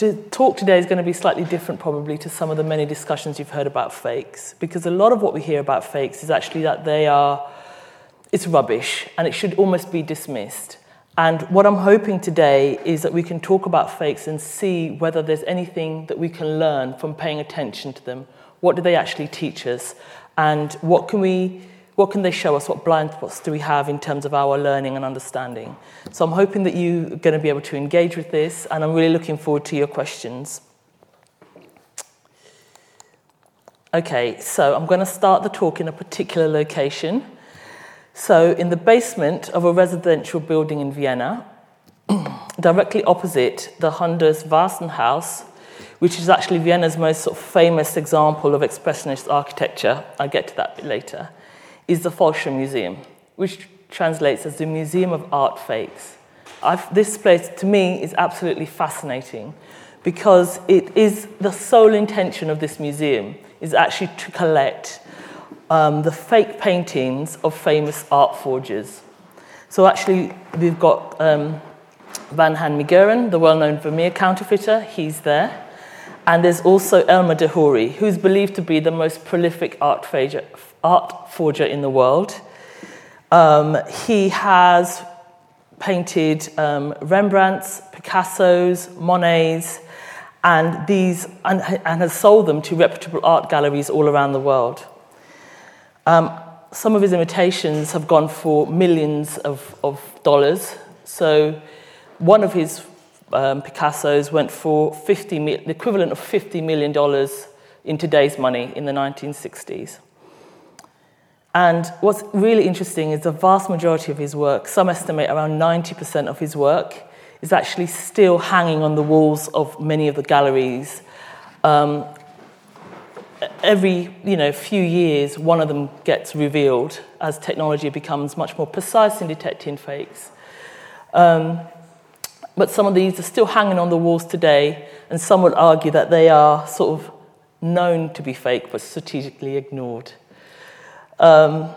to talk today is going to be slightly different, probably, to some of the many discussions you've heard about fakes, because a lot of what we hear about fakes is actually that they are, it's rubbish and it should almost be dismissed. And what I'm hoping today is that we can talk about fakes and see whether there's anything that we can learn from paying attention to them. What do they actually teach us? And what can we what can they show us? What blind spots do we have in terms of our learning and understanding? So I'm hoping that you're going to be able to engage with this, and I'm really looking forward to your questions. Okay, so I'm going to start the talk in a particular location. So, in the basement of a residential building in Vienna, directly opposite the Hundertwasser House, which is actually Vienna's most sort of famous example of expressionist architecture. I'll get to that a bit later is the Falscher Museum, which translates as the Museum of Art Fakes. I've, this place, to me, is absolutely fascinating because it is the sole intention of this museum is actually to collect um, the fake paintings of famous art forgers. So actually, we've got um, Van Han Meegeren, the well-known Vermeer counterfeiter. He's there. And there's also Elmyr de who's believed to be the most prolific art forger, art forger in the world. Um, he has painted um, Rembrandts, Picassos, Monets, and these and, and, has sold them to reputable art galleries all around the world. Um, some of his imitations have gone for millions of, of dollars. So, one of his um, Picassos went for 50, the equivalent of $50 million in today's money in the 1960s. And what's really interesting is the vast majority of his work, some estimate around 90% of his work, is actually still hanging on the walls of many of the galleries. Um, every you know, few years, one of them gets revealed as technology becomes much more precise in detecting fakes. Um, but some of these are still hanging on the walls today, and some would argue that they are sort of known to be fake but strategically ignored. Um,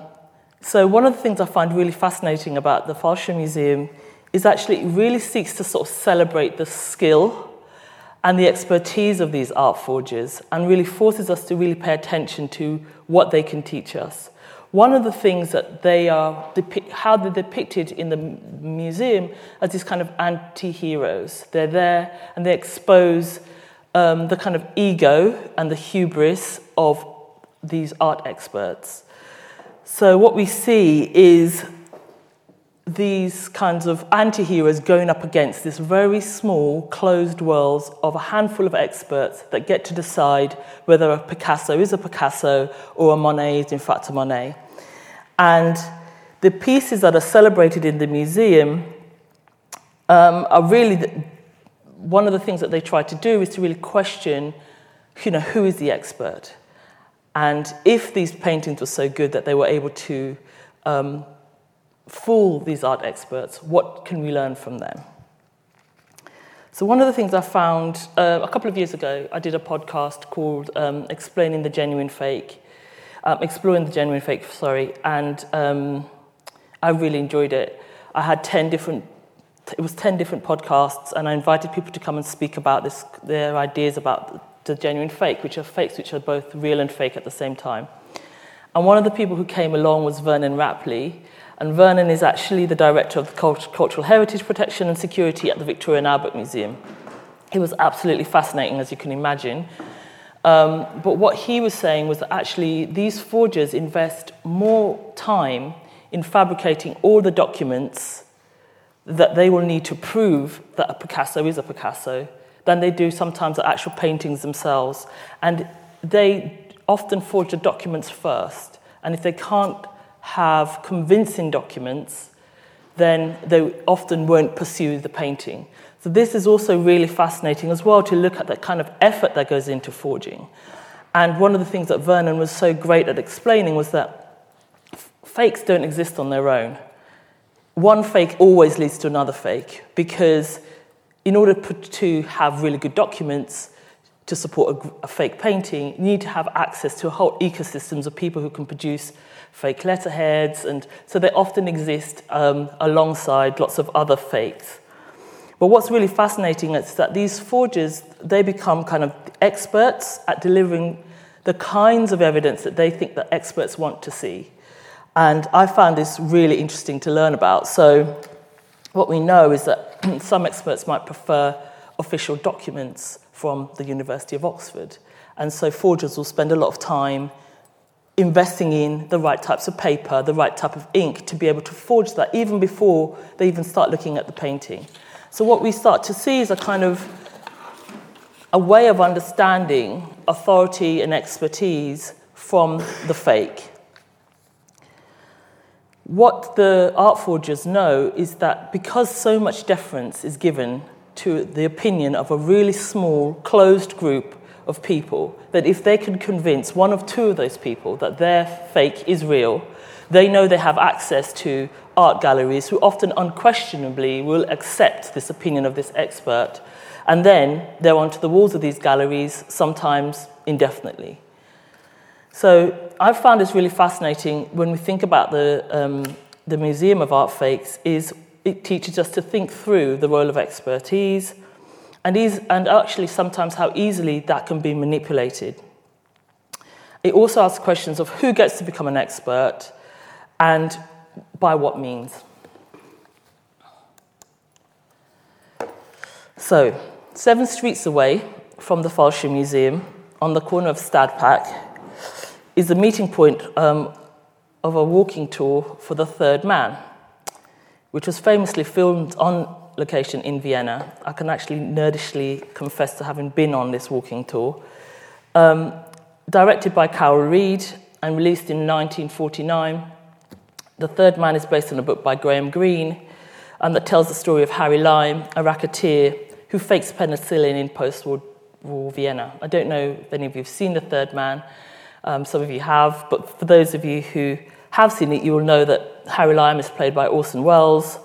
so, one of the things I find really fascinating about the Falscher Museum is actually it really seeks to sort of celebrate the skill and the expertise of these art forgers and really forces us to really pay attention to what they can teach us. One of the things that they are, how they're depicted in the museum as these kind of anti heroes. They're there and they expose um, the kind of ego and the hubris of these art experts. So, what we see is these kinds of anti heroes going up against this very small, closed world of a handful of experts that get to decide whether a Picasso is a Picasso or a Monet is in fact a Monet. And the pieces that are celebrated in the museum um, are really the, one of the things that they try to do is to really question you know, who is the expert? And if these paintings were so good that they were able to um, fool these art experts, what can we learn from them? So, one of the things I found uh, a couple of years ago, I did a podcast called um, Explaining the Genuine Fake, um, Exploring the Genuine Fake, sorry, and um, I really enjoyed it. I had 10 different, it was 10 different podcasts, and I invited people to come and speak about this, their ideas about to genuine fake, which are fakes which are both real and fake at the same time. And one of the people who came along was Vernon Rapley. And Vernon is actually the director of the Cultural Heritage Protection and Security at the Victoria and Albert Museum. He was absolutely fascinating, as you can imagine. Um, but what he was saying was that actually these forgers invest more time in fabricating all the documents that they will need to prove that a Picasso is a Picasso than they do sometimes the actual paintings themselves. And they often forge the documents first. And if they can't have convincing documents, then they often won't pursue the painting. So this is also really fascinating as well to look at the kind of effort that goes into forging. And one of the things that Vernon was so great at explaining was that fakes don't exist on their own. One fake always leads to another fake because in order to have really good documents to support a, a, fake painting, you need to have access to whole ecosystems of people who can produce fake letterheads, and so they often exist um, alongside lots of other fakes. But what's really fascinating is that these forgers, they become kind of experts at delivering the kinds of evidence that they think that experts want to see. And I found this really interesting to learn about. So, what we know is that some experts might prefer official documents from the University of Oxford. And so, forgers will spend a lot of time investing in the right types of paper, the right type of ink to be able to forge that even before they even start looking at the painting. So, what we start to see is a kind of a way of understanding authority and expertise from the fake. What the art forgers know is that because so much deference is given to the opinion of a really small, closed group of people, that if they can convince one of two of those people that their fake is real, they know they have access to art galleries who often unquestionably will accept this opinion of this expert. And then they're onto the walls of these galleries, sometimes indefinitely. So I've found this really fascinating when we think about the, um, the Museum of Art Fakes is it teaches us to think through the role of expertise and, eas- and actually sometimes how easily that can be manipulated. It also asks questions of who gets to become an expert and by what means. So, seven streets away from the Falscher Museum, on the corner of Stadtpark, is the meeting point um, of a walking tour for The Third Man, which was famously filmed on location in Vienna. I can actually nerdishly confess to having been on this walking tour. Um, directed by Carol Reed and released in 1949, The Third Man is based on a book by Graham Greene and that tells the story of Harry Lime, a racketeer who fakes penicillin in post war Vienna. I don't know if any of you have seen The Third Man. Um, some of you have, but for those of you who have seen it, you will know that Harry Lime is played by Orson Welles,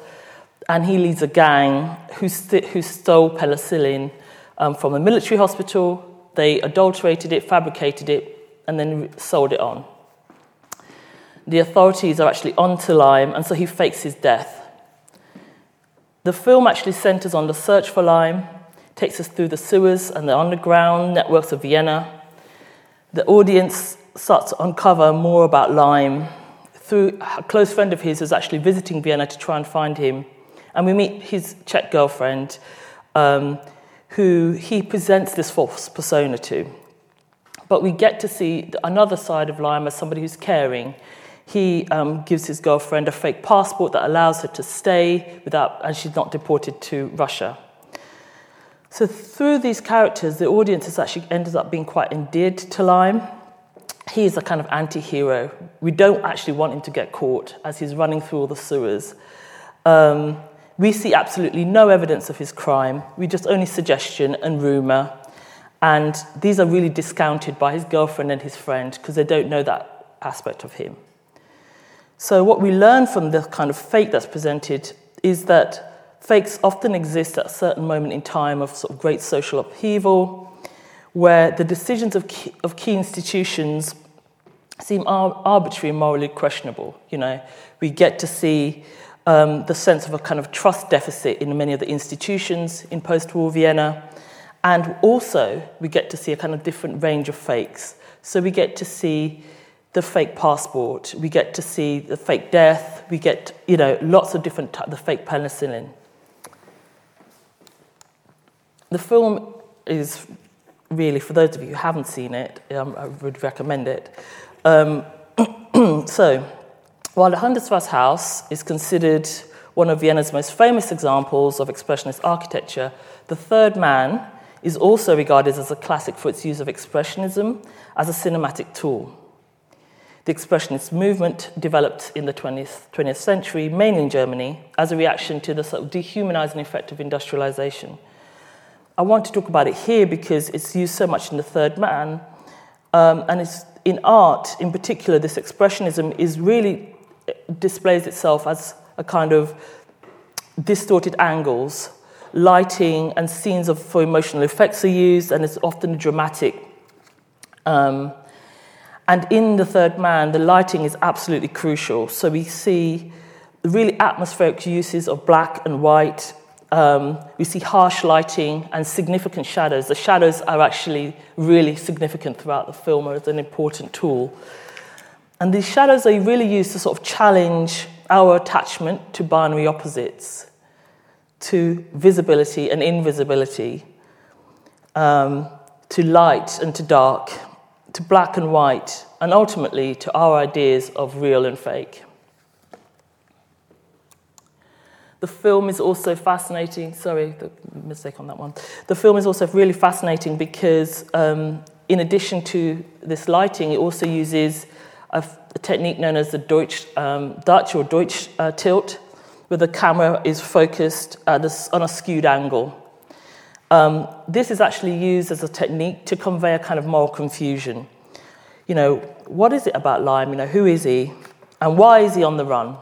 and he leads a gang who, st- who stole penicillin um, from a military hospital. They adulterated it, fabricated it, and then sold it on. The authorities are actually onto Lime, and so he fakes his death. The film actually centers on the search for Lime, takes us through the sewers and the underground networks of Vienna, the audience starts to uncover more about Lime through a close friend of his who's actually visiting Vienna to try and find him. And we meet his Czech girlfriend, um, who he presents this false persona to. But we get to see another side of Lime as somebody who's caring. He um, gives his girlfriend a fake passport that allows her to stay without, and she's not deported to Russia. So through these characters, the audience actually ended up being quite endeared to Lime. He is a kind of anti-hero. We don't actually want him to get caught as he's running through all the sewers. Um, we see absolutely no evidence of his crime. We just only suggestion and rumour. And these are really discounted by his girlfriend and his friend because they don't know that aspect of him. So, what we learn from the kind of fake that's presented is that Fakes often exist at a certain moment in time of, sort of great social upheaval, where the decisions of key, of key institutions seem ar- arbitrary and morally questionable. You know, we get to see um, the sense of a kind of trust deficit in many of the institutions in post-war Vienna, and also we get to see a kind of different range of fakes. So we get to see the fake passport, we get to see the fake death, we get you know lots of different t- the fake penicillin. The film is really, for those of you who haven't seen it, um, I would recommend it. Um, so, while the Hundertwasser House is considered one of Vienna's most famous examples of expressionist architecture, The Third Man is also regarded as a classic for its use of expressionism as a cinematic tool. The expressionist movement developed in the 20th, 20th century, mainly in Germany, as a reaction to the sort of dehumanizing effect of industrialization I want to talk about it here because it's used so much in The Third Man. Um, and it's, in art, in particular, this expressionism is really displays itself as a kind of distorted angles, lighting and scenes of, for emotional effects are used, and it's often dramatic. Um, and in The Third Man, the lighting is absolutely crucial. So we see really atmospheric uses of black and white um, we see harsh lighting and significant shadows. The shadows are actually really significant throughout the film as an important tool. And these shadows are really used to sort of challenge our attachment to binary opposites, to visibility and invisibility, um, to light and to dark, to black and white, and ultimately to our ideas of real and fake. The film is also fascinating. Sorry, the mistake on that one. The film is also really fascinating because, um, in addition to this lighting, it also uses a, a technique known as the Deutsch, um, Dutch or Deutsch uh, tilt, where the camera is focused on a skewed angle. Um, this is actually used as a technique to convey a kind of moral confusion. You know, what is it about Lime? You know, who is he? And why is he on the run?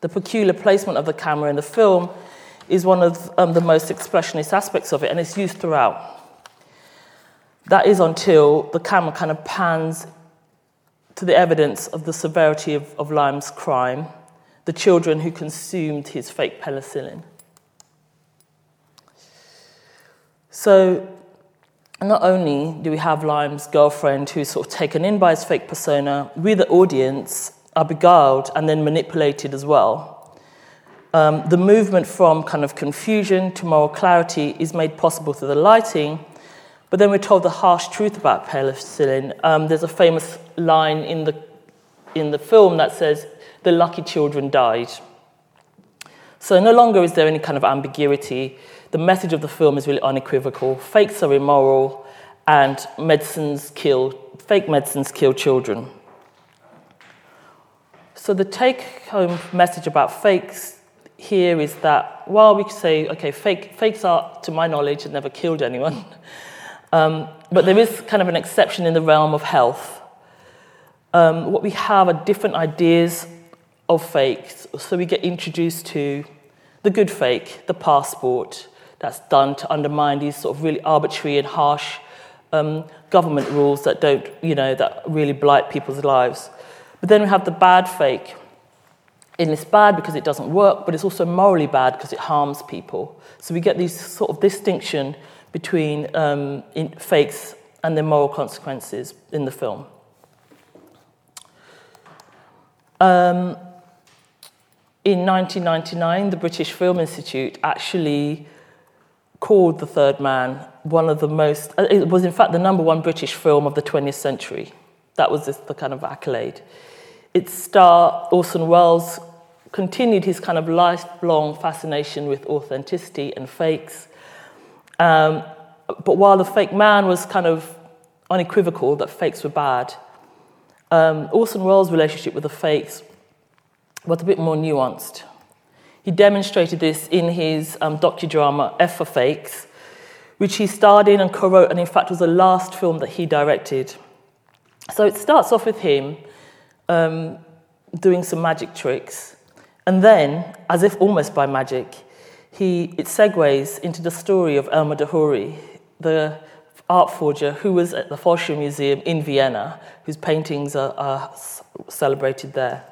The peculiar placement of the camera in the film is one of um, the most expressionist aspects of it, and it's used throughout. That is until the camera kind of pans to the evidence of the severity of, of Lime's crime, the children who consumed his fake penicillin. So, not only do we have Lime's girlfriend who's sort of taken in by his fake persona, we, the audience, are beguiled and then manipulated as well. Um, the movement from kind of confusion to moral clarity is made possible through the lighting, but then we're told the harsh truth about penicillin. Um, there's a famous line in the, in the film that says, The lucky children died. So no longer is there any kind of ambiguity. The message of the film is really unequivocal. Fakes are immoral, and medicines kill, fake medicines kill children. So the take-home message about fakes here is that while we say, okay, fake, fakes are, to my knowledge, have never killed anyone, um, but there is kind of an exception in the realm of health. Um, what we have are different ideas of fakes. So we get introduced to the good fake, the passport, that's done to undermine these sort of really arbitrary and harsh um, government rules that don't, you know, that really blight people's lives. But then we have the bad fake. And it's bad because it doesn't work, but it's also morally bad because it harms people. So we get these sort of distinction between um, fakes and their moral consequences in the film. Um, in 1999, the British Film Institute actually called The Third Man one of the most, uh, it was in fact the number one British film of the 20th century. That was the kind of accolade. Its star, Orson Welles, continued his kind of lifelong fascination with authenticity and fakes. Um, but while the fake man was kind of unequivocal that fakes were bad, um, Orson Welles' relationship with the fakes was a bit more nuanced. He demonstrated this in his um, docudrama F for Fakes, which he starred in and co-wrote, and in fact was the last film that he directed. So it starts off with him um, doing some magic tricks. And then, as if almost by magic, he, it segues into the story of Elmyr de Hory, the art forger who was at the Falscher Museum in Vienna, whose paintings are, are celebrated there.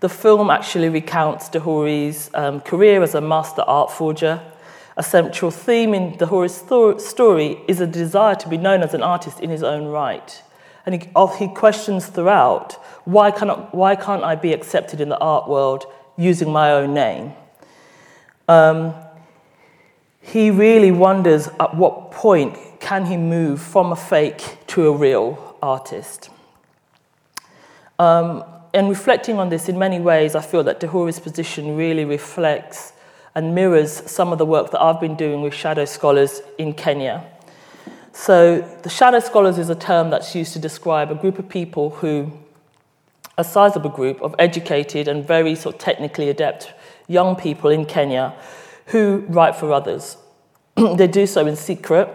The film actually recounts de Hory's um, career as a master art forger. A central theme in de Hory's story is a desire to be known as an artist in his own right. And he, he questions throughout why, cannot, why can't I be accepted in the art world using my own name? Um, he really wonders at what point can he move from a fake to a real artist. Um, and reflecting on this in many ways, I feel that de Hory's position really reflects and mirrors some of the work that I've been doing with shadow scholars in Kenya. So, the shadow scholars is a term that's used to describe a group of people who, a sizable group of educated and very sort of technically adept young people in Kenya who write for others. they do so in secret,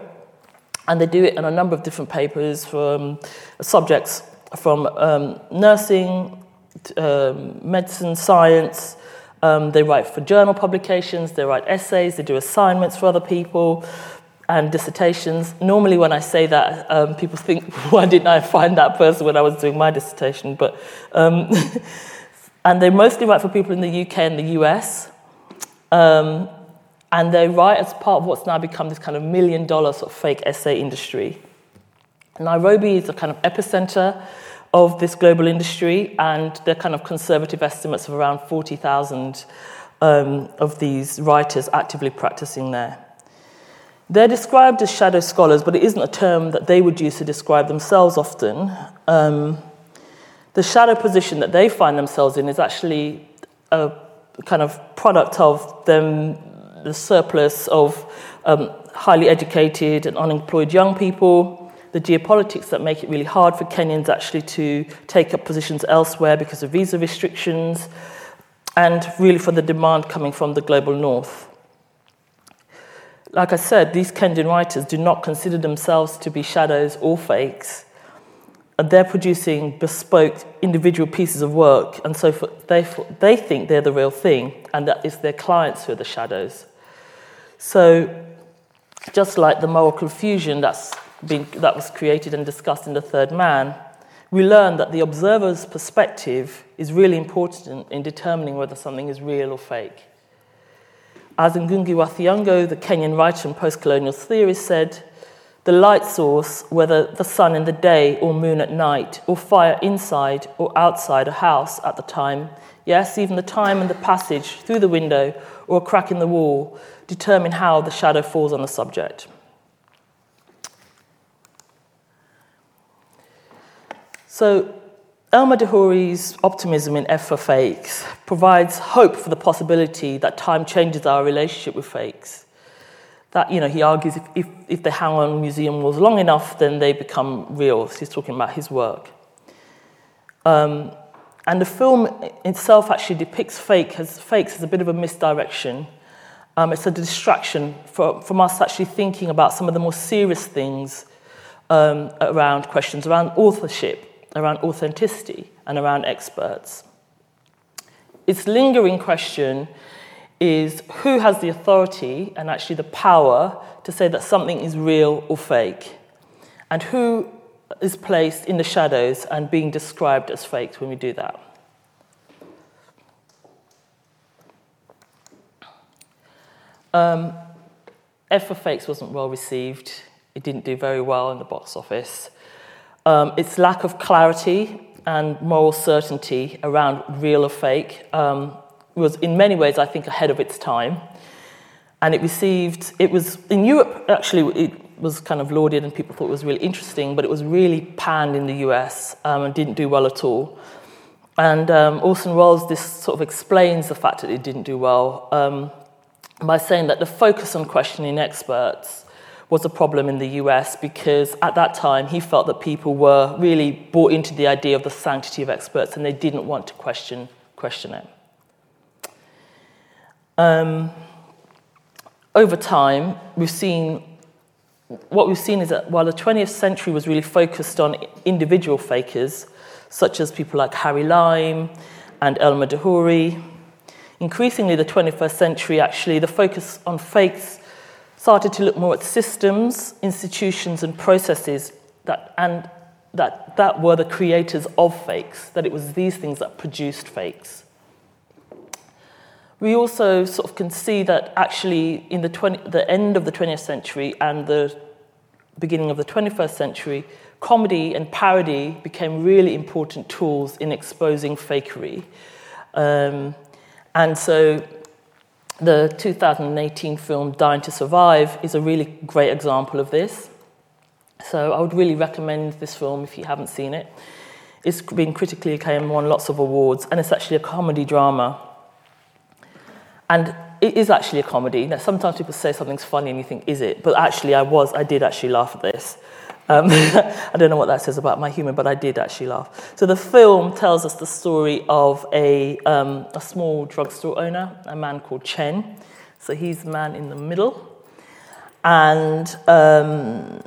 and they do it in a number of different papers from subjects from um, nursing, um, medicine, science. Um, they write for journal publications, they write essays, they do assignments for other people and dissertations. Normally, when I say that, um, people think, why didn't I find that person when I was doing my dissertation? But, um, and they mostly write for people in the UK and the US. Um, and they write as part of what's now become this kind of million dollar sort of fake essay industry. Nairobi is a kind of epicenter of this global industry, and they're kind of conservative estimates of around 40,000 um, of these writers actively practicing there. They're described as shadow scholars, but it isn't a term that they would use to describe themselves often. Um, the shadow position that they find themselves in is actually a kind of product of them the surplus of um, highly educated and unemployed young people, the geopolitics that make it really hard for Kenyans actually to take up positions elsewhere because of visa restrictions, and really for the demand coming from the global north. Like I said, these Kenyan writers do not consider themselves to be shadows or fakes. And they're producing bespoke individual pieces of work, and so for, they, they think they're the real thing, and that it's their clients who are the shadows. So, just like the moral confusion that's been, that was created and discussed in the third man, we learn that the observer's perspective is really important in determining whether something is real or fake. As Ngugi wa Thiong'o, the Kenyan writer and post colonial theorist, said, the light source, whether the sun in the day or moon at night, or fire inside or outside a house at the time, yes, even the time and the passage through the window or a crack in the wall, determine how the shadow falls on the subject. So, Elmyr de Hory's optimism in F for Fakes provides hope for the possibility that time changes our relationship with fakes. That, you know, he argues if, if, if they hang on museum walls long enough, then they become real. He's talking about his work. Um, and the film itself actually depicts fake as, fakes as a bit of a misdirection um, it's a distraction for, from us actually thinking about some of the more serious things um, around questions around authorship, around authenticity, and around experts. Its lingering question is who has the authority and actually the power to say that something is real or fake? And who is placed in the shadows and being described as fakes when we do that? Um, F for Fakes wasn't well received. It didn't do very well in the box office. Um, its lack of clarity and moral certainty around real or fake um, was, in many ways, I think, ahead of its time. And it received, it was, in Europe, actually, it was kind of lauded and people thought it was really interesting, but it was really panned in the US um, and didn't do well at all. And um, Orson Welles, this sort of explains the fact that it didn't do well. Um, by saying that the focus on questioning experts was a problem in the US because at that time he felt that people were really bought into the idea of the sanctity of experts and they didn't want to question, question it. Um, over time, we've seen what we've seen is that while the 20th century was really focused on individual fakers, such as people like Harry Lime and Elmyr de Hory, increasingly the 21st century, actually, the focus on fakes started to look more at systems, institutions, and processes that, and that, that were the creators of fakes, that it was these things that produced fakes. We also sort of can see that actually in the, 20, the end of the 20th century and the beginning of the 21st century, comedy and parody became really important tools in exposing fakery. Um, and so the 2018 film Dying to Survive is a really great example of this. So I would really recommend this film if you haven't seen it. It's been critically acclaimed, won lots of awards, and it's actually a comedy drama. And it is actually a comedy. Now, sometimes people say something's funny and you think, is it? But actually, I was, I did actually laugh at this. Um, I don't know what that says about my humour, but I did actually laugh. So the film tells us the story of a, um, a small drugstore owner, a man called Chen. So he's the man in the middle. And um,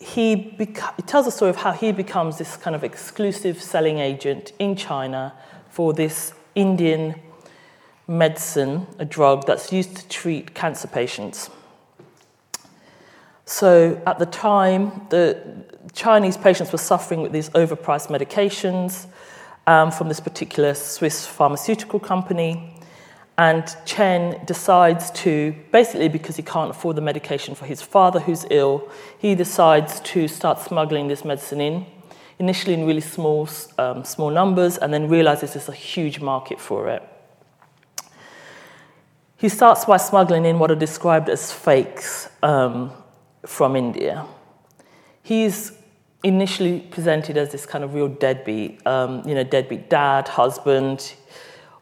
he beca- it tells the story of how he becomes this kind of exclusive selling agent in China for this Indian medicine, a drug that's used to treat cancer patients. So at the time, the Chinese patients were suffering with these overpriced medications um, from this particular Swiss pharmaceutical company. And Chen decides to, basically because he can't afford the medication for his father who's ill, he decides to start smuggling this medicine in, initially in really small, um, small numbers, and then realizes there's a huge market for it. He starts by smuggling in what are described as fakes um, from India. He's initially presented as this kind of real deadbeat, um, you know, deadbeat dad, husband.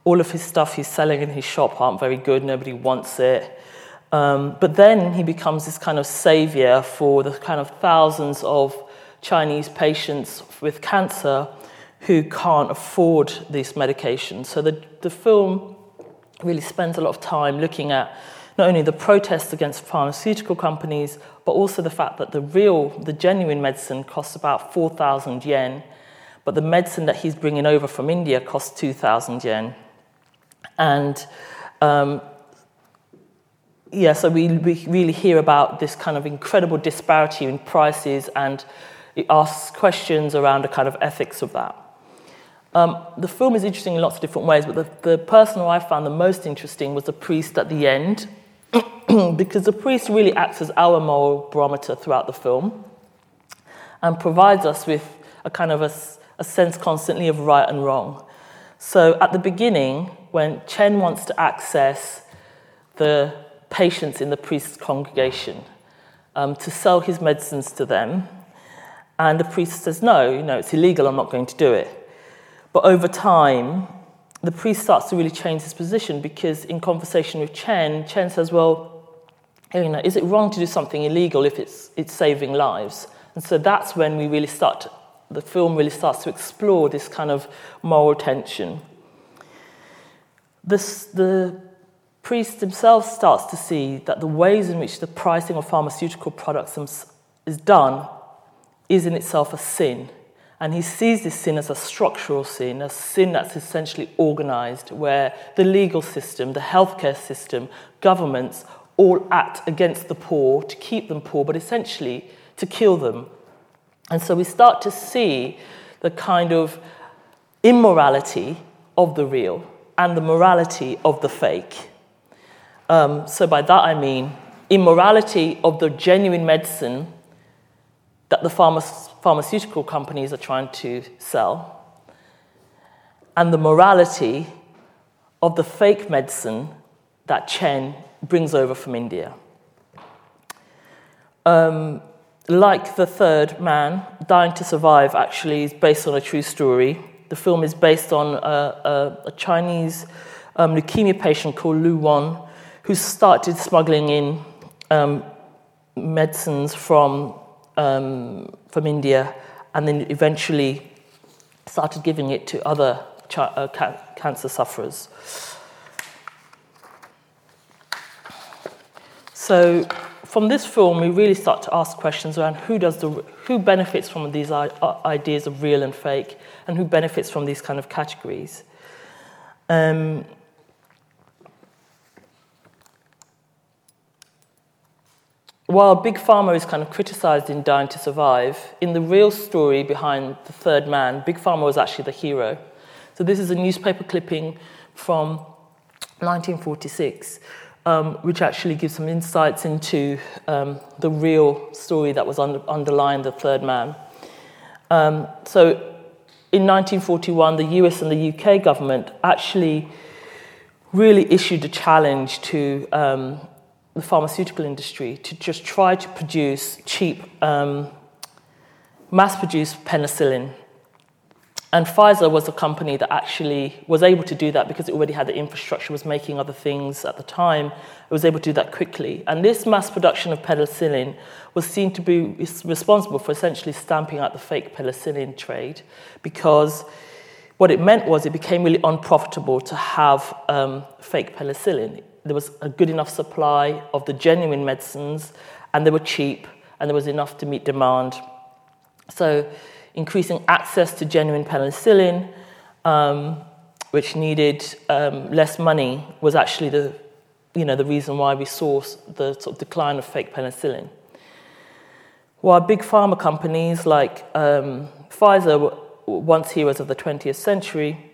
All of his stuff he's selling in his shop aren't very good, nobody wants it. Um, but then he becomes this kind of savior for the kind of thousands of Chinese patients with cancer who can't afford these medications. So the, the film really spends a lot of time looking at not only the protests against pharmaceutical companies, but also the fact that the real, the genuine medicine costs about 4,000 yen, but the medicine that he's bringing over from India costs 2,000 yen. And um, yeah, so we, we really hear about this kind of incredible disparity in prices, and it asks questions around the kind of ethics of that. Um, the film is interesting in lots of different ways, but the, the person who I found the most interesting was the priest at the end, because the priest really acts as our moral barometer throughout the film and provides us with a kind of a, a sense constantly of right and wrong. So at the beginning, when Chen wants to access the patients in the priest's congregation um, to sell his medicines to them, and the priest says, No, you know, it's illegal, I'm not going to do it. But over time, the priest starts to really change his position because in conversation with Chen, Chen says, Well, you know, is it wrong to do something illegal if it's, it's saving lives? And so that's when we really start, to, the film really starts to explore this kind of moral tension. This, the priest himself starts to see that the ways in which the pricing of pharmaceutical products is done is in itself a sin. And he sees this sin as a structural sin, a sin that's essentially organized, where the legal system, the healthcare system, governments all act against the poor to keep them poor, but essentially to kill them. And so we start to see the kind of immorality of the real and the morality of the fake. Um, so by that I mean immorality of the genuine medicine that the pharma- pharmaceutical companies are trying to sell, and the morality of the fake medicine that Chen brings over from India. Um, like The Third Man, Dying to Survive actually is based on a true story. The film is based on a, a, a Chinese um, leukemia patient called Lu Wan who started smuggling in um, medicines from, um, from India and then eventually started giving it to other chi- uh, ca- cancer sufferers. So from this film, we really start to ask questions around who does the who benefits from these ideas of real and fake, and who benefits from these kind of categories. Um, while Big Pharma is kind of criticized in Dying to Survive, in the real story behind The Third Man, Big Pharma was actually the hero. So this is a newspaper clipping from 1946 um, which actually gives some insights into um, the real story that was under, underlying the third man. Um, so in 1941, the US and the UK government actually really issued a challenge to um, the pharmaceutical industry to just try to produce cheap, um, mass produced penicillin and Pfizer was a company that actually was able to do that because it already had the infrastructure, was making other things at the time. It was able to do that quickly. And this mass production of penicillin was seen to be responsible for essentially stamping out the fake penicillin trade because what it meant was it became really unprofitable to have um, fake penicillin. There was a good enough supply of the genuine medicines, and they were cheap, and there was enough to meet demand. So increasing access to genuine penicillin, um, which needed um, less money, was actually the, you know, the reason why we saw the sort of decline of fake penicillin. While big pharma companies like um, Pfizer were once heroes of the 20th century,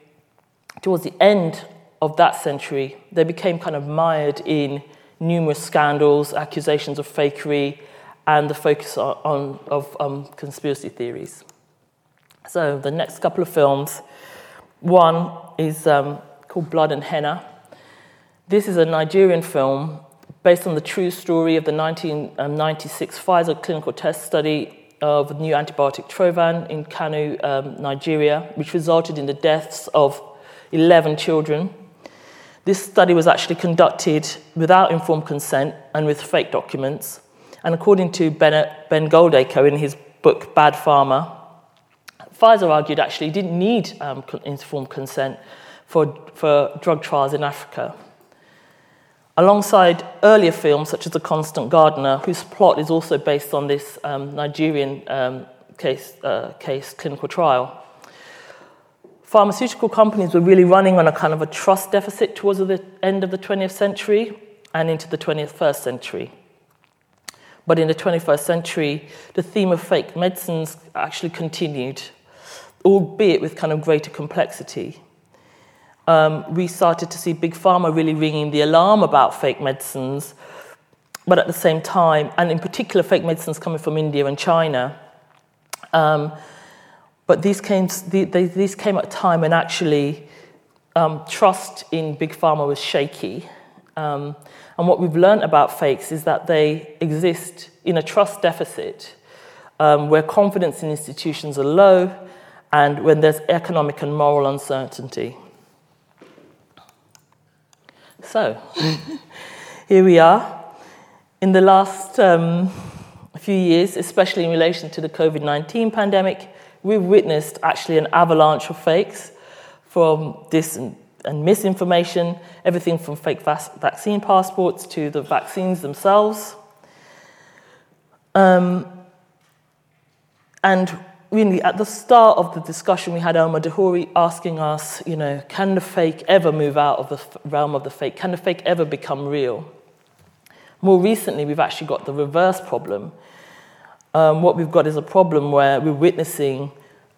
towards the end of that century, they became kind of mired in numerous scandals, accusations of fakery, and the focus on, on of um, conspiracy theories. So the next couple of films, one is um, called Blood and Henna. This is a Nigerian film based on the true story of the 1996 Pfizer clinical test study of the new antibiotic Trovan in Kano, um, Nigeria, which resulted in the deaths of 11 children. This study was actually conducted without informed consent and with fake documents. And according to Ben, ben Goldacre in his book Bad Pharma, Pfizer argued actually didn't need um, informed consent for, for drug trials in Africa. Alongside earlier films such as The Constant Gardener, whose plot is also based on this um, Nigerian um, case, uh, case clinical trial. Pharmaceutical companies were really running on a kind of a trust deficit towards the end of the 20th century and into the 21st century. But in the 21st century, the theme of fake medicines actually continued, albeit with kind of greater complexity. Um, we started to see Big Pharma really ringing the alarm about fake medicines, but at the same time, and in particular, fake medicines coming from India and China. Um, but these came, these came at a time when actually um, trust in Big Pharma was shaky. Um, and what we've learned about fakes is that they exist in a trust deficit um, where confidence in institutions are low and when there's economic and moral uncertainty. So, here we are. In the last um, few years, especially in relation to the COVID 19 pandemic, we've witnessed actually an avalanche of fakes from this and misinformation, everything from fake vaccine passports to the vaccines themselves. Um, and really, at the start of the discussion, we had Omar de Hory asking us, you know, can the fake ever move out of the realm of the fake? Can the fake ever become real? More recently, we've actually got the reverse problem. Um, what we've got is a problem where we're witnessing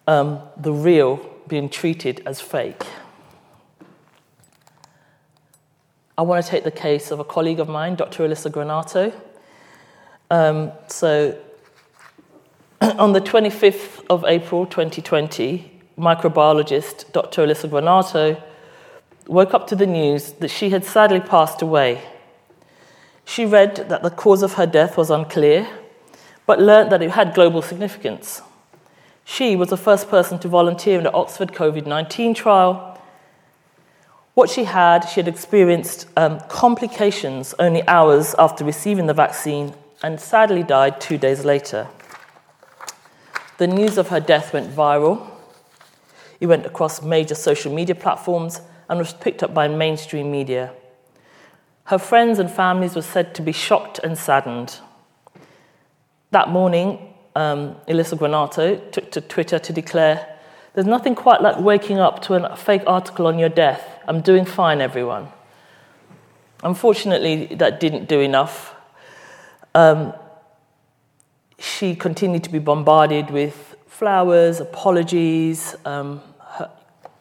um, the real being treated as fake. I want to take the case of a colleague of mine, Dr. Elisa Granato. Um, so, on the 25th of April 2020, microbiologist Dr. Elisa Granato woke up to the news that she had sadly passed away. She read that the cause of her death was unclear, but learnt that it had global significance. She was the first person to volunteer in the Oxford COVID 19 trial what she had, she had experienced um, complications only hours after receiving the vaccine and sadly died two days later. The news of her death went viral. It went across major social media platforms and was picked up by mainstream media. Her friends and families were said to be shocked and saddened. That morning, um, Elisa Granato took to Twitter to declare there's nothing quite like waking up to a fake article on your death. I'm doing fine, everyone. Unfortunately, that didn't do enough. Um, she continued to be bombarded with flowers, apologies, um,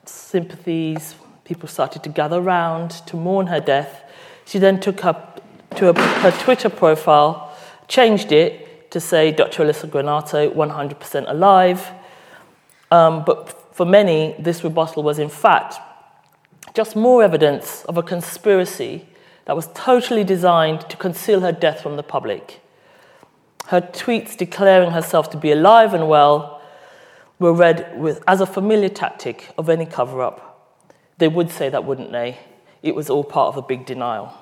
sympathies. People started to gather around to mourn her death. She then took up to a, her Twitter profile, changed it to say Dr. Elisa Granato, 100% alive. Um, but for many, this rebuttal was in fact just more evidence of a conspiracy that was totally designed to conceal her death from the public. Her tweets declaring herself to be alive and well were read with, as a familiar tactic of any cover up. They would say that, wouldn't they? It was all part of a big denial.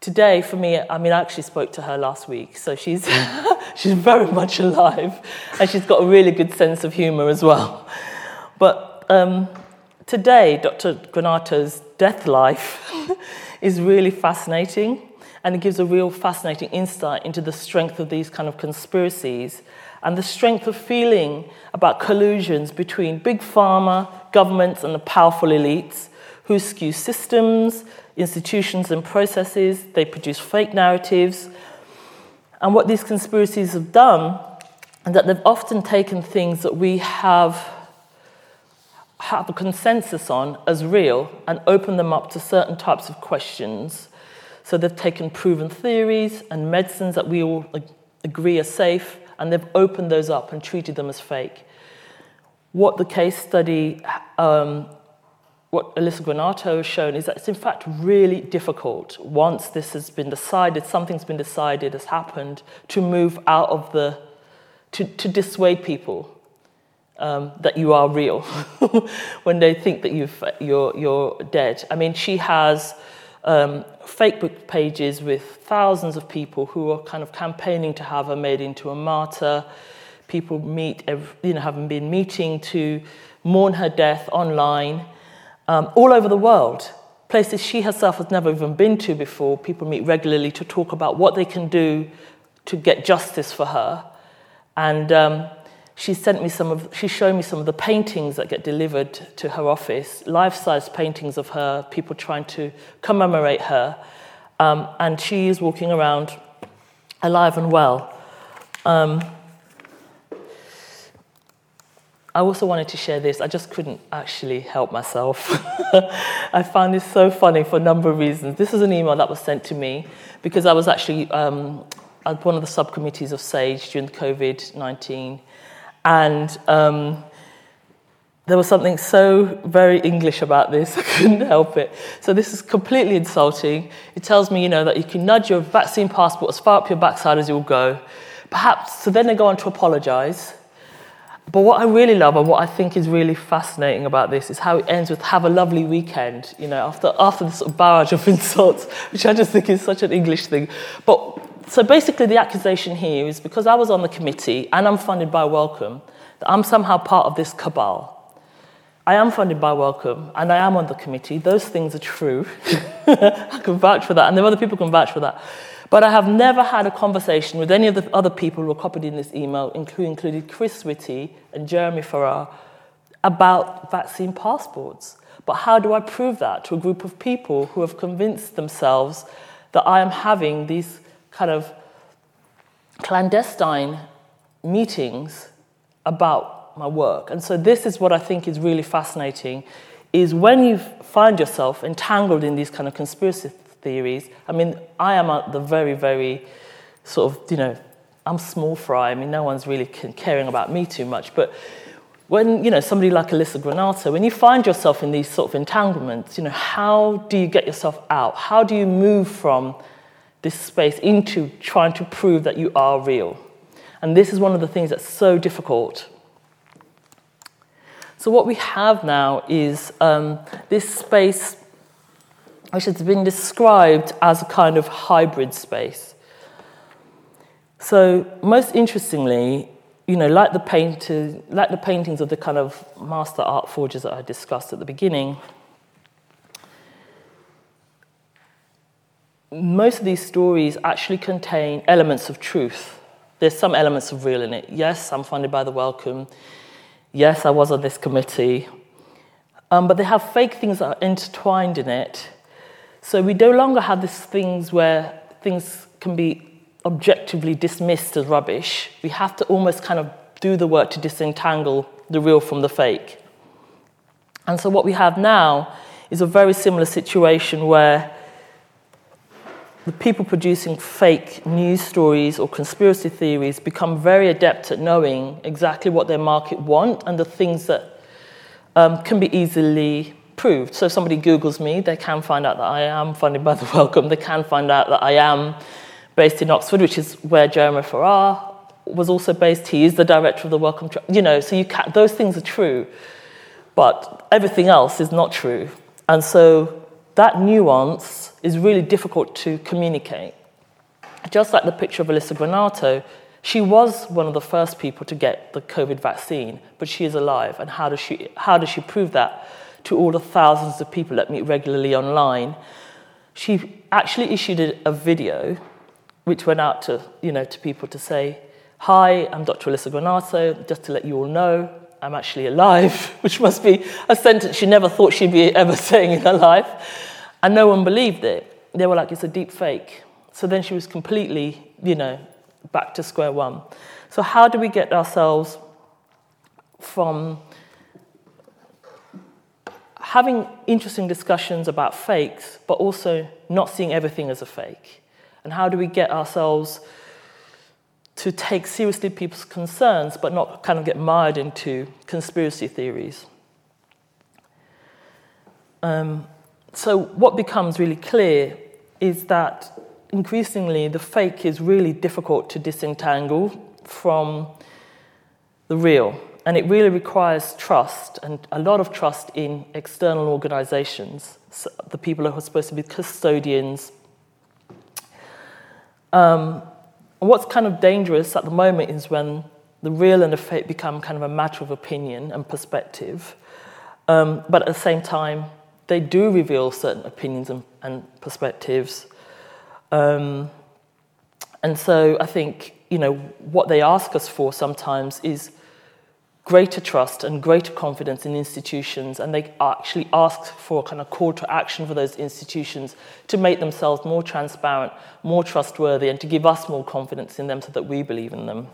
Today, for me, I mean, I actually spoke to her last week, so she's, she's very much alive, and she's got a really good sense of humour as well. But um, today, Dr. Granato's death life is really fascinating, and it gives a real fascinating insight into the strength of these kind of conspiracies and the strength of feeling about collusions between big pharma, governments, and the powerful elites who skew systems, institutions, and processes. They produce fake narratives. And what these conspiracies have done is that they've often taken things that we have have a consensus on as real and open them up to certain types of questions. So they've taken proven theories and medicines that we all agree are safe, and they've opened those up and treated them as fake. What the case study, um, what Elisa Granato has shown is that it's in fact really difficult once this has been decided, something's been decided, has happened, to move out of the, to, to dissuade people um, that you are real when they think that you've, you're, you're dead. I mean, she has um, Facebook pages with thousands of people who are kind of campaigning to have her made into a martyr. People meet, you know, having been meeting to mourn her death online um, all over the world. Places she herself has never even been to before. People meet regularly to talk about what they can do to get justice for her. And um, she sent me some of, she showed me some of the paintings that get delivered to her office, life-size paintings of her, people trying to commemorate her. Um, and she is walking around alive and well. Um, I also wanted to share this. I just couldn't actually help myself. I found this so funny for a number of reasons. This is an email that was sent to me because I was actually um, one of the subcommittees of SAGE during the COVID 19 and um, there was something so very English about this, I couldn't help it. So this is completely insulting. It tells me, you know, that you can nudge your vaccine passport as far up your backside as you'll go. Perhaps, so then they go on to apologize. But what I really love and what I think is really fascinating about this is how it ends with have a lovely weekend, you know, after, after this sort of barrage of insults, which I just think is such an English thing. But so basically, the accusation here is because I was on the committee and I'm funded by Wellcome, that I'm somehow part of this cabal. I am funded by Wellcome and I am on the committee. Those things are true. I can vouch for that, and there are other people can vouch for that. But I have never had a conversation with any of the other people who are copied in this email, including Chris Whitty and Jeremy Farrar, about vaccine passports. But how do I prove that to a group of people who have convinced themselves that I am having these kind of clandestine meetings about my work. And so this is what I think is really fascinating is when you find yourself entangled in these kind of conspiracy theories. I mean, I am at the very, very sort of, you know, I'm small fry. I mean, no one's really caring about me too much. But when, you know, somebody like Elisa Granato, when you find yourself in these sort of entanglements, you know, how do you get yourself out? How do you move from this space into trying to prove that you are real. And this is one of the things that's so difficult. So, what we have now is um, this space which has been described as a kind of hybrid space. So, most interestingly, you know, like the, painter, like the paintings of the kind of master art forgers that I discussed at the beginning, most of these stories actually contain elements of truth. There's some elements of real in it. Yes, I'm funded by the Wellcome. Yes, I was on this committee. Um, but they have fake things that are intertwined in it. So we no longer have these things where things can be objectively dismissed as rubbish. We have to almost kind of do the work to disentangle the real from the fake. And so what we have now is a very similar situation where the people producing fake news stories or conspiracy theories become very adept at knowing exactly what their market want and the things that um, can be easily proved. So if somebody Googles me, they can find out that I am funded by the Wellcome. They can find out that I am based in Oxford, which is where Jeremy Farrar was also based. He is the director of the Wellcome. You know, so you can, those things are true, but everything else is not true. And so that nuance is really difficult to communicate. Just like the picture of Elisa Granato, she was one of the first people to get the COVID vaccine, but she is alive. And how does she, how does she prove that to all the thousands of people that meet regularly online? She actually issued a, video which went out to, you know, to people to say, Hi, I'm Dr. Elisa Granato, just to let you all know, I'm actually alive, which must be a sentence she never thought she'd be ever saying in her life. And no one believed it. They were like, it's a deep fake. So then she was completely, you know, back to square one. So, how do we get ourselves from having interesting discussions about fakes, but also not seeing everything as a fake. And how do we get ourselves to take seriously people's concerns, but not kind of get mired into conspiracy theories? Um, so, what becomes really clear is that increasingly the fake is really difficult to disentangle from the real. And it really requires trust and a lot of trust in external organizations, so the people who are supposed to be custodians. Um, and what's kind of dangerous at the moment is when the real and the fake become kind of a matter of opinion and perspective. Um, but at the same time, they do reveal certain opinions and, and perspectives. Um, and so I think, you know, what they ask us for sometimes is greater trust and greater confidence in institutions, and they actually ask for a kind of call to action for those institutions to make themselves more transparent, more trustworthy, and to give us more confidence in them so that we believe in them.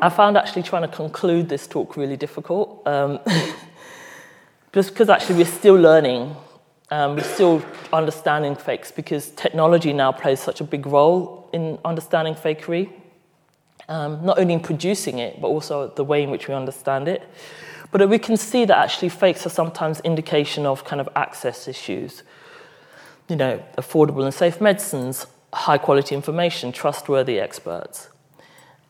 I found actually trying to conclude this talk really difficult, um, just because actually we're still learning um, we're still understanding fakes because technology now plays such a big role in understanding fakery, um, not only in producing it, but also the way in which we understand it. But we can see that actually fakes are sometimes indication of kind of access issues. You know, affordable and safe medicines, high quality information, trustworthy experts.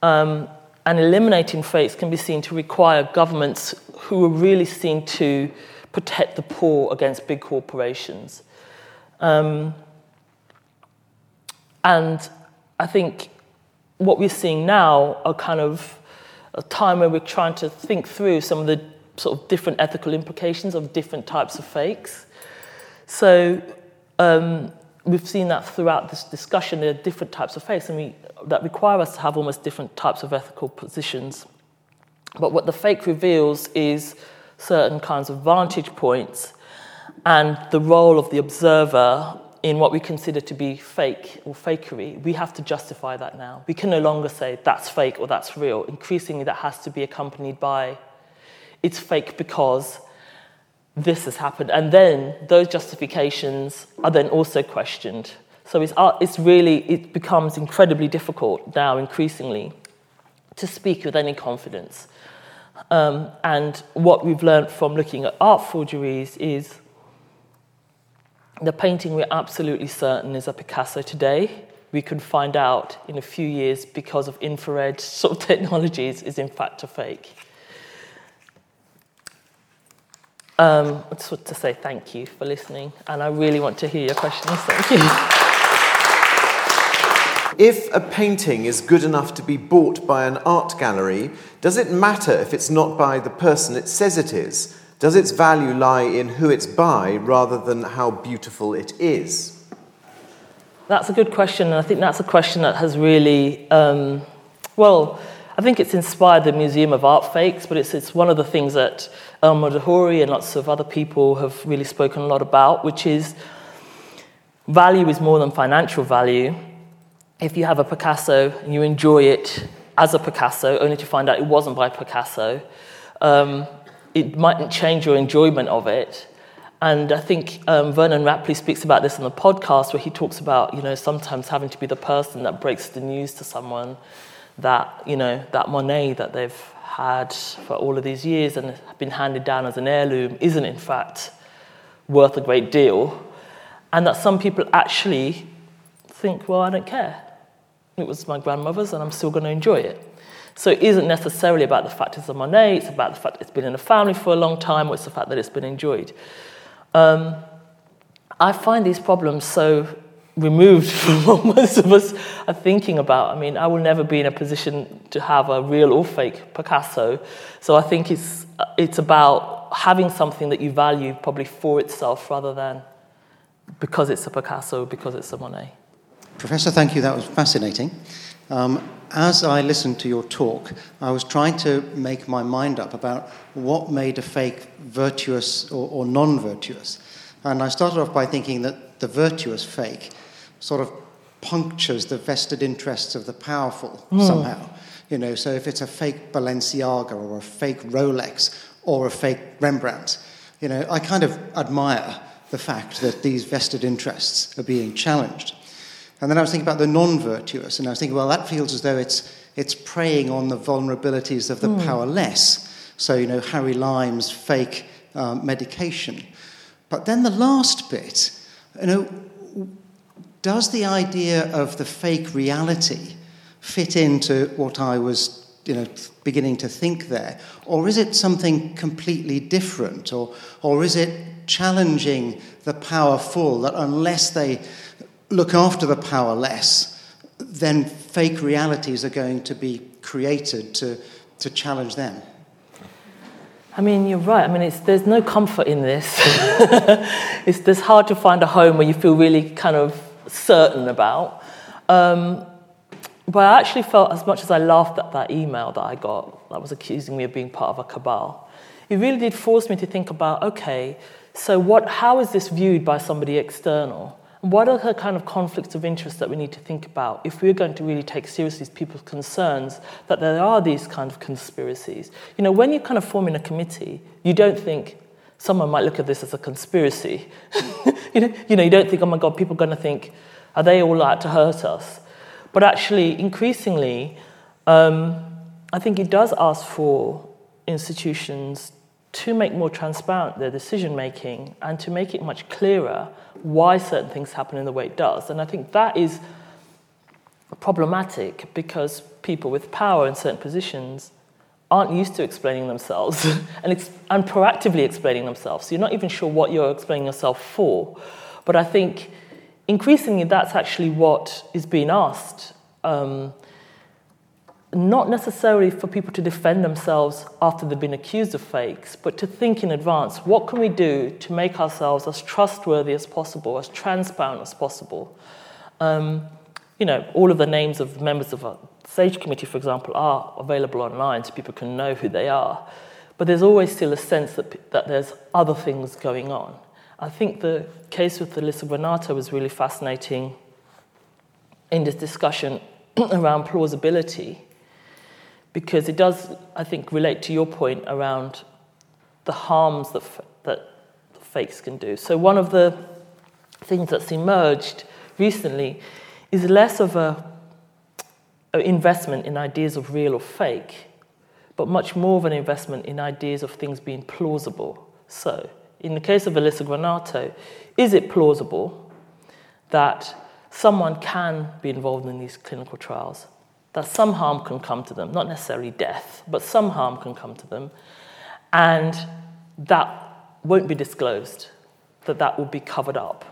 Um, and eliminating fakes can be seen to require governments who are really seen to protect the poor against big corporations. Um, and I think what we're seeing now are kind of a time where we're trying to think through some of the sort of different ethical implications of different types of fakes. So um, we've seen that throughout this discussion, there are different types of fakes and we, that require us to have almost different types of ethical positions. But what the fake reveals is certain kinds of vantage points and the role of the observer in what we consider to be fake or fakery, we have to justify that now. We can no longer say that's fake or that's real. Increasingly, that has to be accompanied by it's fake because this has happened. And then those justifications are then also questioned. So it's, uh, it's really, it becomes incredibly difficult now, increasingly, to speak with any confidence um, and what we've learned from looking at art forgeries is the painting we're absolutely certain is a Picasso today. We can find out in a few years because of infrared sort of technologies is in fact a fake. Um, I just want to say thank you for listening, and I really want to hear your questions. Thank you. If a painting is good enough to be bought by an art gallery, does it matter if it's not by the person it says it is? Does its value lie in who it's by rather than how beautiful it is? That's a good question, and I think that's a question that has really, um, well, I think it's inspired the Museum of Art Fakes, but it's, it's one of the things that Elmyr de Hory and lots of other people have really spoken a lot about, which is value is more than financial value if you have a Picasso and you enjoy it as a Picasso, only to find out it wasn't by Picasso, um, it mightn't change your enjoyment of it. And I think um, Vernon Rapley speaks about this in the podcast where he talks about, you know, sometimes having to be the person that breaks the news to someone that, you know, that Monet that they've had for all of these years and been handed down as an heirloom isn't in fact worth a great deal. And that some people actually think, well, I don't care. It was my grandmother's, and I'm still going to enjoy it. So it isn't necessarily about the fact it's a Monet, it's about the fact it's been in the family for a long time, or it's the fact that it's been enjoyed. Um, I find these problems so removed from what most of us are thinking about. I mean, I will never be in a position to have a real or fake Picasso. So I think it's, it's about having something that you value probably for itself rather than because it's a Picasso, because it's a Monet. Professor, thank you. That was fascinating. Um, as I listened to your talk, I was trying to make my mind up about what made a fake virtuous or, or non virtuous. And I started off by thinking that the virtuous fake sort of punctures the vested interests of the powerful mm. somehow. You know, so if it's a fake Balenciaga or a fake Rolex, or a fake Rembrandt. You know, I kind of admire the fact that these vested interests are being challenged. And then I was thinking about the non virtuous, and I was thinking, well, that feels as though it's, it's preying on the vulnerabilities of the mm. powerless. So, you know, Harry Lime's fake um, medication. But then the last bit, you know, does the idea of the fake reality fit into what I was you know, beginning to think there? Or is it something completely different? Or, or is it challenging the powerful that unless they look after the powerless, then fake realities are going to be created to, to challenge them? I mean, you're right. I mean, there's no comfort in this. it's, hard to find a home where you feel really kind of certain about. Um, but I actually felt, as much as I laughed at that email that I got that was accusing me of being part of a cabal, it really did force me to think about okay, so what, how is this viewed by somebody external? What are the kind of conflicts of interest that we need to think about if we're going to really take seriously people's concerns that there are these kind of conspiracies? You know, when you're kind of form in a committee, you don't think someone might look at this as a conspiracy. you, know, you know, you don't think, oh my God, people are going to think, are they all out to hurt us? But actually, increasingly, um, I think it does ask for institutions to make more transparent their decision making and to make it much clearer why certain things happen in the way it does. And I think that is problematic because people with power in certain positions aren't used to explaining themselves and, ex- and proactively explaining themselves. So you're not even sure what you're explaining yourself for. But I think increasingly that's actually what is being asked. Um, not necessarily for people to defend themselves after they've been accused of fakes, but to think in advance what can we do to make ourselves as trustworthy as possible, as transparent as possible. Um, you know, all of the names of members of a SAGE committee, for example, are available online so people can know who they are. But there's always still a sense that, that there's other things going on. I think the case with Elisa Granato was really fascinating in this discussion around plausibility because it does, I think, relate to your point around the harms that, that fakes can do. So, one of the things that's emerged recently is less of a investment in ideas of real or fake, but much more of an investment in ideas of things being plausible. So, in the case of Elisa Granato, is it plausible that someone can be involved in these clinical trials, that some harm can come to them, not necessarily death, but some harm can come to them, and that won't be disclosed, that that will be covered up,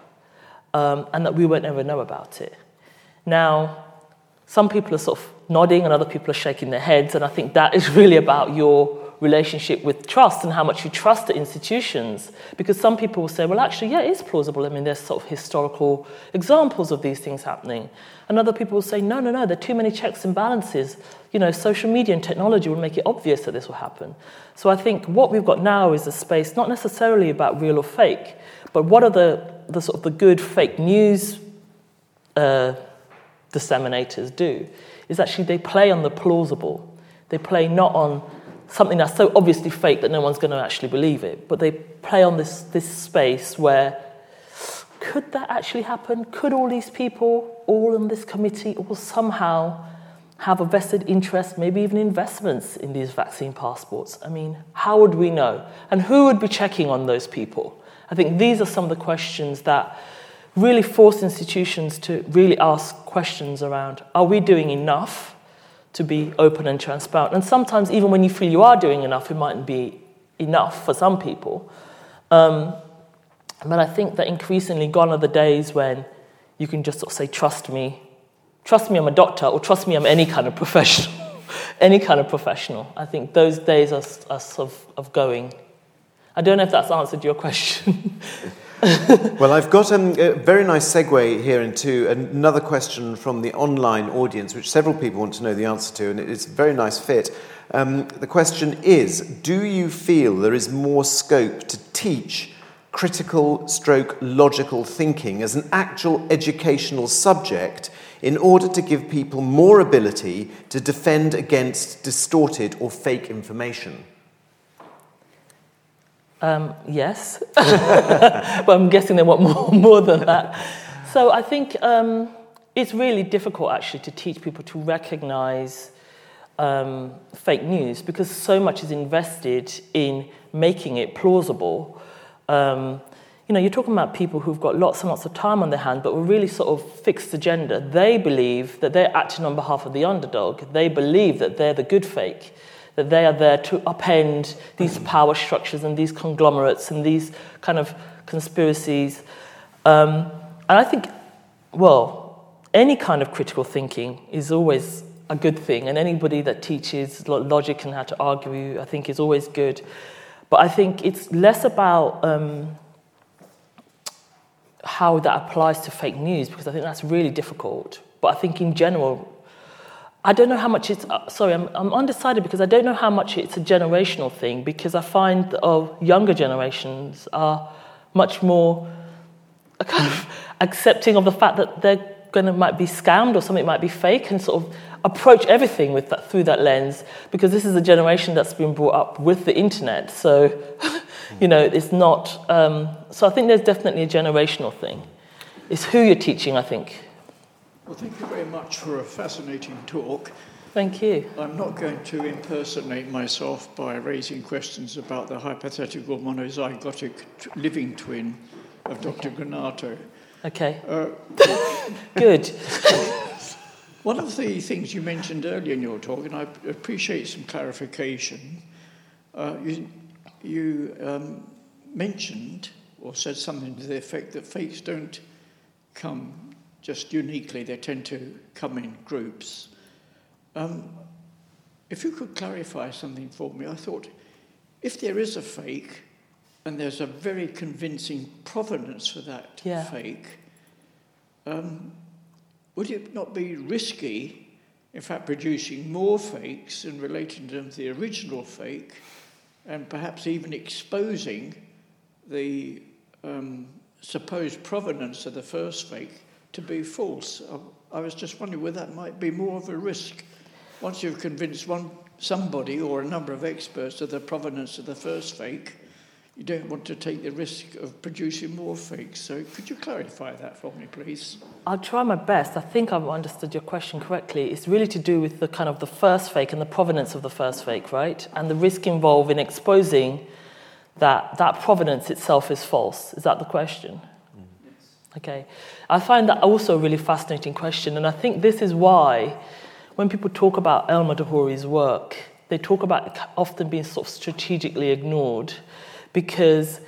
um, and that we won't ever know about it. Now, some people are sort of nodding and other people are shaking their heads, and I think that is really about your relationship with trust and how much you trust the institutions. Because some people will say, well, actually, yeah, it is plausible. I mean, there's sort of historical examples of these things happening. And other people will say, no, no, no, there are too many checks and balances. You know, social media and technology will make it obvious that this will happen. So I think what we've got now is a space not necessarily about real or fake, but what are the, the sort of the good fake news uh, disseminators do is actually they play on the plausible. They play not on something that's so obviously fake that no one's going to actually believe it. But they play on this, this space where could that actually happen? Could all these people, all in this committee, all somehow have a vested interest, maybe even investments in these vaccine passports? I mean, how would we know? And who would be checking on those people? I think these are some of the questions that really force institutions to really ask questions around are we doing enough? To be open and transparent. And sometimes, even when you feel you are doing enough, it mightn't be enough for some people. Um, but I think that increasingly gone are the days when you can just sort of say, trust me. Trust me, I'm a doctor, or trust me, I'm any kind of professional. any kind of professional. I think those days are, are sort of, of going. I don't know if that's answered your question. well, I've got um, a very nice segue here into another question from the online audience, which several people want to know the answer to, and it's a very nice fit. Um, the question is Do you feel there is more scope to teach critical stroke logical thinking as an actual educational subject in order to give people more ability to defend against distorted or fake information? Um, yes, but I'm guessing they want more, more than that. So I think um, it's really difficult actually to teach people to recognize um, fake news because so much is invested in making it plausible. Um, you know, you're talking about people who've got lots and lots of time on their hands, but were really sort of fixed agenda. They believe that they're acting on behalf of the underdog. They believe that they're the good fake, that they are there to upend these power structures and these conglomerates and these kind of conspiracies. Um, and I think, well, any kind of critical thinking is always a good thing, and anybody that teaches logic and how to argue, I think, is always good. But I think it's less about um, how that applies to fake news because I think that's really difficult. But I think in general, I don't know how much it's, uh, sorry, I'm, I'm undecided because I don't know how much it's a generational thing because I find that of younger generations are much more kind of accepting of the fact that they're going to might be scammed or something might be fake and sort of approach everything with that, through that lens because this is a generation that's been brought up with the internet. So, you know, it's not. Um, so I think there's definitely a generational thing. It's who you're teaching, I think. Well, thank you very much for a fascinating talk. Thank you. I'm not going to impersonate myself by raising questions about the hypothetical monozygotic living twin of Dr. Granato. Okay. Uh, Good. One of the things you mentioned earlier in your talk, and I appreciate some clarification, uh, you, you um, mentioned or said something to the effect that fakes don't come just uniquely, they tend to come in groups. Um, if you could clarify something for me, I thought if there is a fake and there's a very convincing provenance for that yeah. fake, um, would it not be risky, in fact, producing more fakes and relating them to the original fake, and perhaps even exposing the um, supposed provenance of the first fake to be false? I, was just wondering whether that might be more of a risk once you've convinced one somebody or a number of experts of the provenance of the first fake you don't want to take the risk of producing more fakes. So could you clarify that for me, please? I'll try my best. I think I've understood your question correctly. It's really to do with the kind of the first fake and the provenance of the first fake, right? And the risk involved in exposing that that provenance itself is false. Is that the question? Okay. I find that also a really fascinating question, and I think this is why when people talk about Elmyr de Hory's work, they talk about it often being sort of strategically ignored because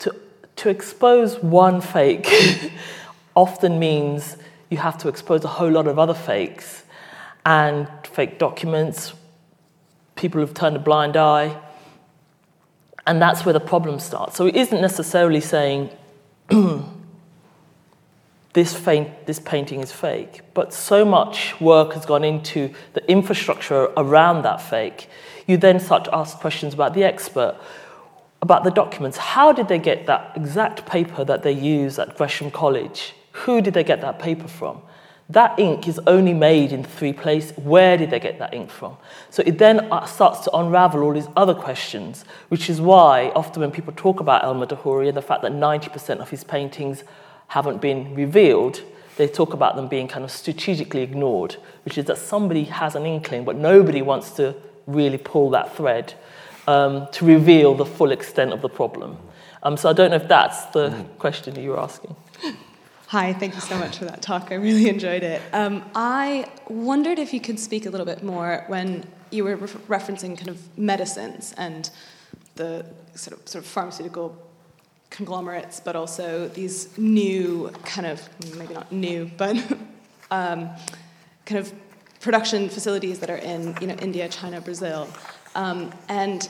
to, to expose one fake often means you have to expose a whole lot of other fakes and fake documents, people who've turned a blind eye. And that's where the problem starts. So it isn't necessarily saying this, faint, this painting is fake, but so much work has gone into the infrastructure around that fake. You then start to ask questions about the expert about the documents. How did they get that exact paper that they use at Gresham College? Who did they get that paper from? That ink is only made in three places. Where did they get that ink from? So it then uh, starts to unravel all these other questions, which is why often when people talk about Elmyr de Hory and the fact that 90% of his paintings haven't been revealed, they talk about them being kind of strategically ignored, which is that somebody has an inkling, but nobody wants to really pull that thread um, to reveal the full extent of the problem. Um, so I don't know if that's the question that you were asking. Hi, thank you so much for that talk. I really enjoyed it. Um, I wondered if you could speak a little bit more when you were re- referencing kind of medicines and the sort of, sort of pharmaceutical conglomerates, but also these new kind of maybe not new, but um, kind of production facilities that are in you know India, China, Brazil. Um, and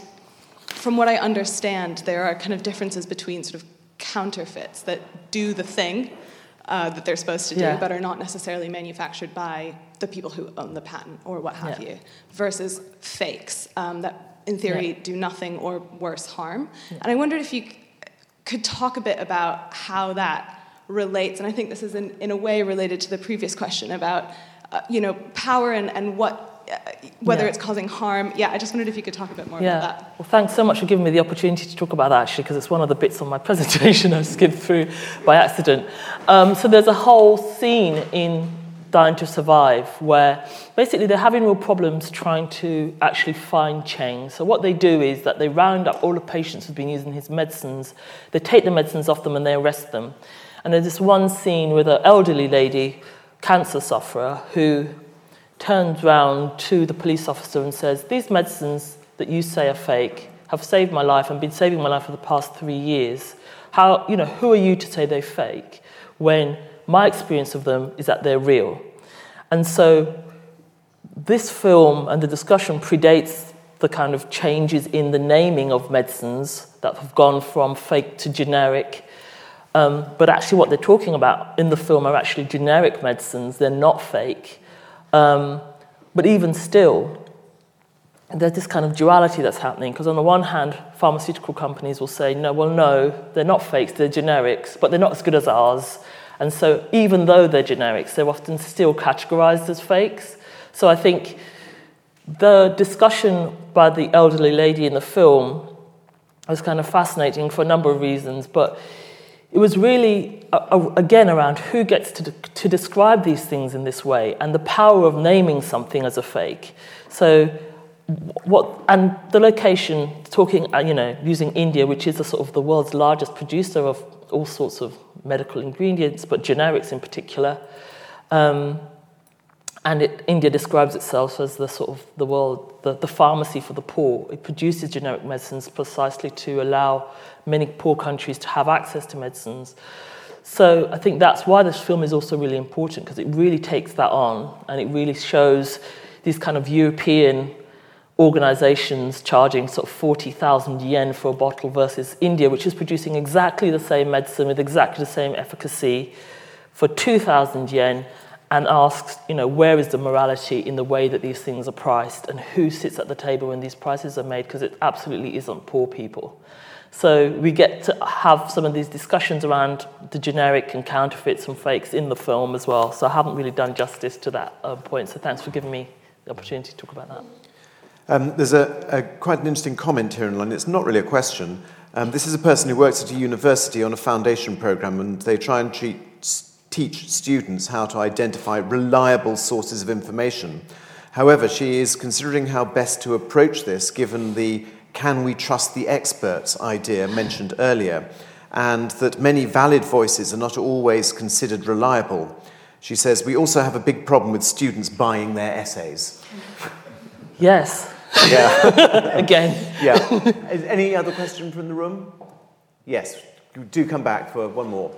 from what I understand, there are kind of differences between sort of counterfeits that do the thing uh, that they're supposed to do, yeah. but are not necessarily manufactured by the people who own the patent or what have yeah. you, versus fakes um, that, in theory, yeah. do nothing or worse harm. And I wondered if you could talk a bit about how that relates, and I think this is in, in a way related to the previous question about, uh, you know, power and, and what whether Yeah. it's causing harm. Yeah, I just wondered if you could talk a bit more Yeah. about that. Well, thanks so much for giving me the opportunity to talk about that, actually, because it's one of the bits on my presentation I skipped through by accident. Um, so there's a whole scene in Dying to Survive where basically they're having real problems trying to actually find Cheng. So what they do is that they round up all the patients who've been using his medicines, they take the medicines off them and they arrest them. And there's this one scene with an elderly lady, cancer sufferer, who turns round to the police officer and says, These medicines that you say are fake have saved my life and been saving my life for the past three years. How, you know, who are you to say they're fake when my experience of them is that they're real? And so this film and the discussion predates the kind of changes in the naming of medicines that have gone from fake to generic. Um, but actually, what they're talking about in the film are actually generic medicines, they're not fake. Um, but even still, there's this kind of duality that's happening because, on the one hand, pharmaceutical companies will say, no, well, no, they're not fakes, they're generics, but they're not as good as ours. And so, even though they're generics, they're often still categorized as fakes. So, I think the discussion by the elderly lady in the film was kind of fascinating for a number of reasons, but it was really, again, around who gets to, to describe these things in this way and the power of naming something as a fake. So, what, and the location, talking, uh, you know, using India, which is the sort of the world's largest producer of all sorts of medical ingredients, but generics in particular. Um, and it, India describes itself as the sort of the world, the, the pharmacy for the poor. It produces generic medicines precisely to allow many poor countries to have access to medicines. So I think that's why this film is also really important because it really takes that on and it really shows these kind of European organizations charging sort of 40,000 yen for a bottle versus India, which is producing exactly the same medicine with exactly the same efficacy for 2,000 yen and asks, you know, where is the morality in the way that these things are priced and who sits at the table when these prices are made because it absolutely isn't poor people. So we get to have some of these discussions around the generic and counterfeits and fakes in the film as well. So I haven't really done justice to that uh, point. So thanks for giving me the opportunity to talk about that. Um, there's a, a quite an interesting comment here in line. It's not really a question. Um, this is a person who works at a university on a foundation program, and they try and treat, teach students how to identify reliable sources of information. However, she is considering how best to approach this given the can we trust the experts idea mentioned earlier, and that many valid voices are not always considered reliable. She says, We also have a big problem with students buying their essays. Yes, Yeah. again. yeah. Is any other question from the room? Yes. Do come back for one more.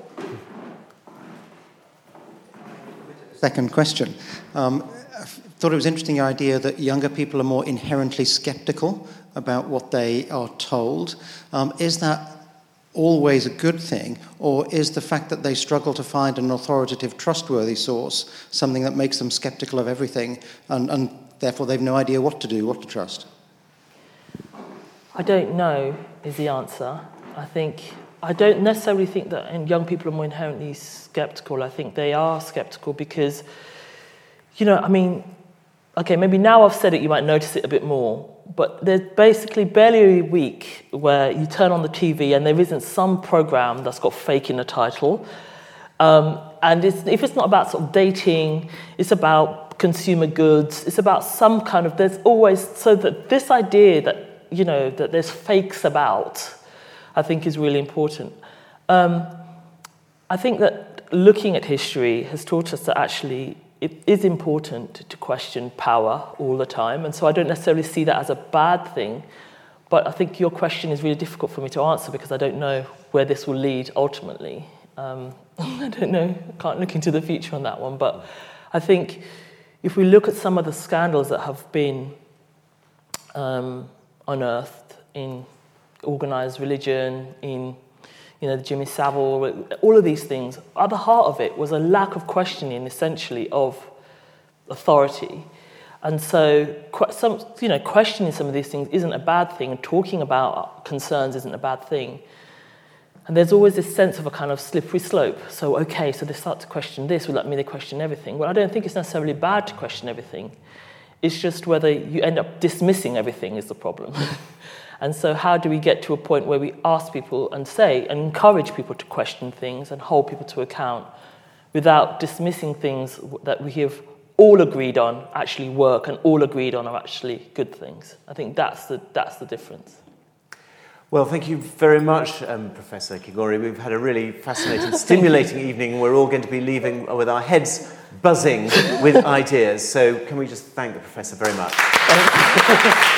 Second question. Um, I thought it was an interesting idea that younger people are more inherently skeptical about what they are told. Um, is that always a good thing, or is the fact that they struggle to find an authoritative, trustworthy source something that makes them skeptical of everything and, and therefore they've no idea what to do, what to trust? I don't know is the answer. I think I don't necessarily think that and young people are more inherently skeptical. I think they are skeptical because, you know, I mean, okay, maybe now I've said it, you might notice it a bit more. But there's basically barely a week where you turn on the TV and there isn't some program that's got fake in the title. Um, and it's, if it's not about sort of dating, it's about consumer goods. It's about some kind of. There's always so that this idea that you know that there's fakes about, I think is really important. Um, I think that looking at history has taught us that actually it is important to question power all the time, and so I don't necessarily see that as a bad thing. But I think your question is really difficult for me to answer because I don't know where this will lead ultimately. Um, I don't know. I can't look into the future on that one. But I think if we look at some of the scandals that have been um, unearthed in organized religion, in you know, Jimmy Savile, all of these things, at the heart of it was a lack of questioning, essentially, of authority. And so, some, you know, questioning some of these things isn't a bad thing, and talking about concerns isn't a bad thing. And there's always this sense of a kind of slippery slope. So, okay, so they start to question this, will that mean they question everything? Well, I don't think it's necessarily bad to question everything. It's just whether you end up dismissing everything is the problem. and so, how do we get to a point where we ask people and say and encourage people to question things and hold people to account without dismissing things that we have all agreed on actually work and all agreed on are actually good things? I think that's the, that's the difference. Well, thank you very much, um, Professor Kigori. We've had a really fascinating, stimulating evening. We're all going to be leaving with our heads buzzing with ideas. So, can we just thank the Professor very much?